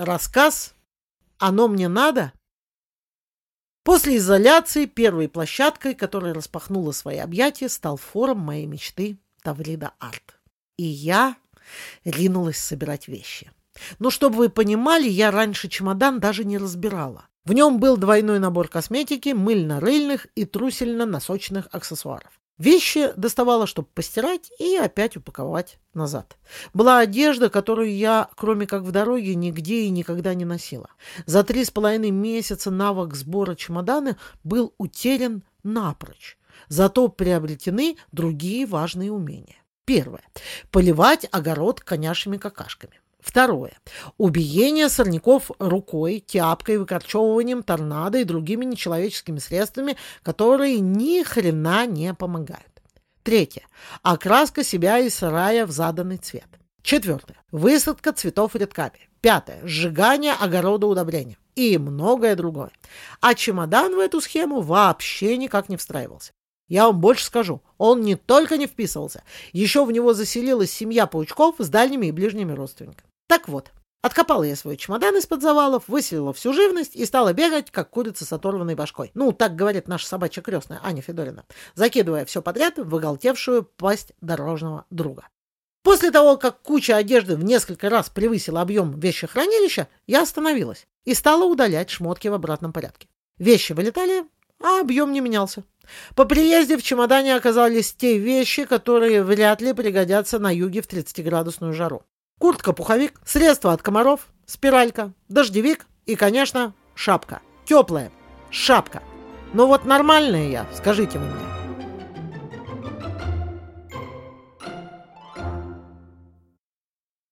Рассказ «Оно мне надо» После изоляции первой площадкой, которая распахнула свои объятия, стал форум моей мечты Таврида Арт. И я ринулась собирать вещи. Но чтобы вы понимали, я раньше чемодан даже не разбирала. В нем был двойной набор косметики, мыльно-рыльных и трусельно-носочных аксессуаров. Вещи доставала, чтобы постирать и опять упаковать назад. Была одежда, которую я, кроме как в дороге, нигде и никогда не носила. За три с половиной месяца навык сбора чемодана был утерян напрочь. Зато приобретены другие важные умения. Первое. Поливать огород коняшими какашками. Второе. Убиение сорняков рукой, тяпкой, выкорчевыванием торнадо и другими нечеловеческими средствами, которые ни хрена не помогают. Третье. Окраска себя и сарая в заданный цвет. Четвертое. Высадка цветов рядками. Пятое. Сжигание огорода удобрения. И многое другое. А чемодан в эту схему вообще никак не встраивался. Я вам больше скажу, он не только не вписывался, еще в него заселилась семья паучков с дальними и ближними родственниками. Так вот, откопала я свой чемодан из-под завалов, выселила всю живность и стала бегать, как курица с оторванной башкой. Ну, так говорит наша собачья крестная Аня Федорина, закидывая все подряд в оголтевшую пасть дорожного друга. После того, как куча одежды в несколько раз превысила объем вещехранилища, я остановилась и стала удалять шмотки в обратном порядке. Вещи вылетали, а объем не менялся. По приезде в чемодане оказались те вещи, которые вряд ли пригодятся на юге в 30-градусную жару. Куртка-пуховик, средства от комаров, спиралька, дождевик и, конечно, шапка. Теплая шапка. Но вот нормальная я, скажите вы мне.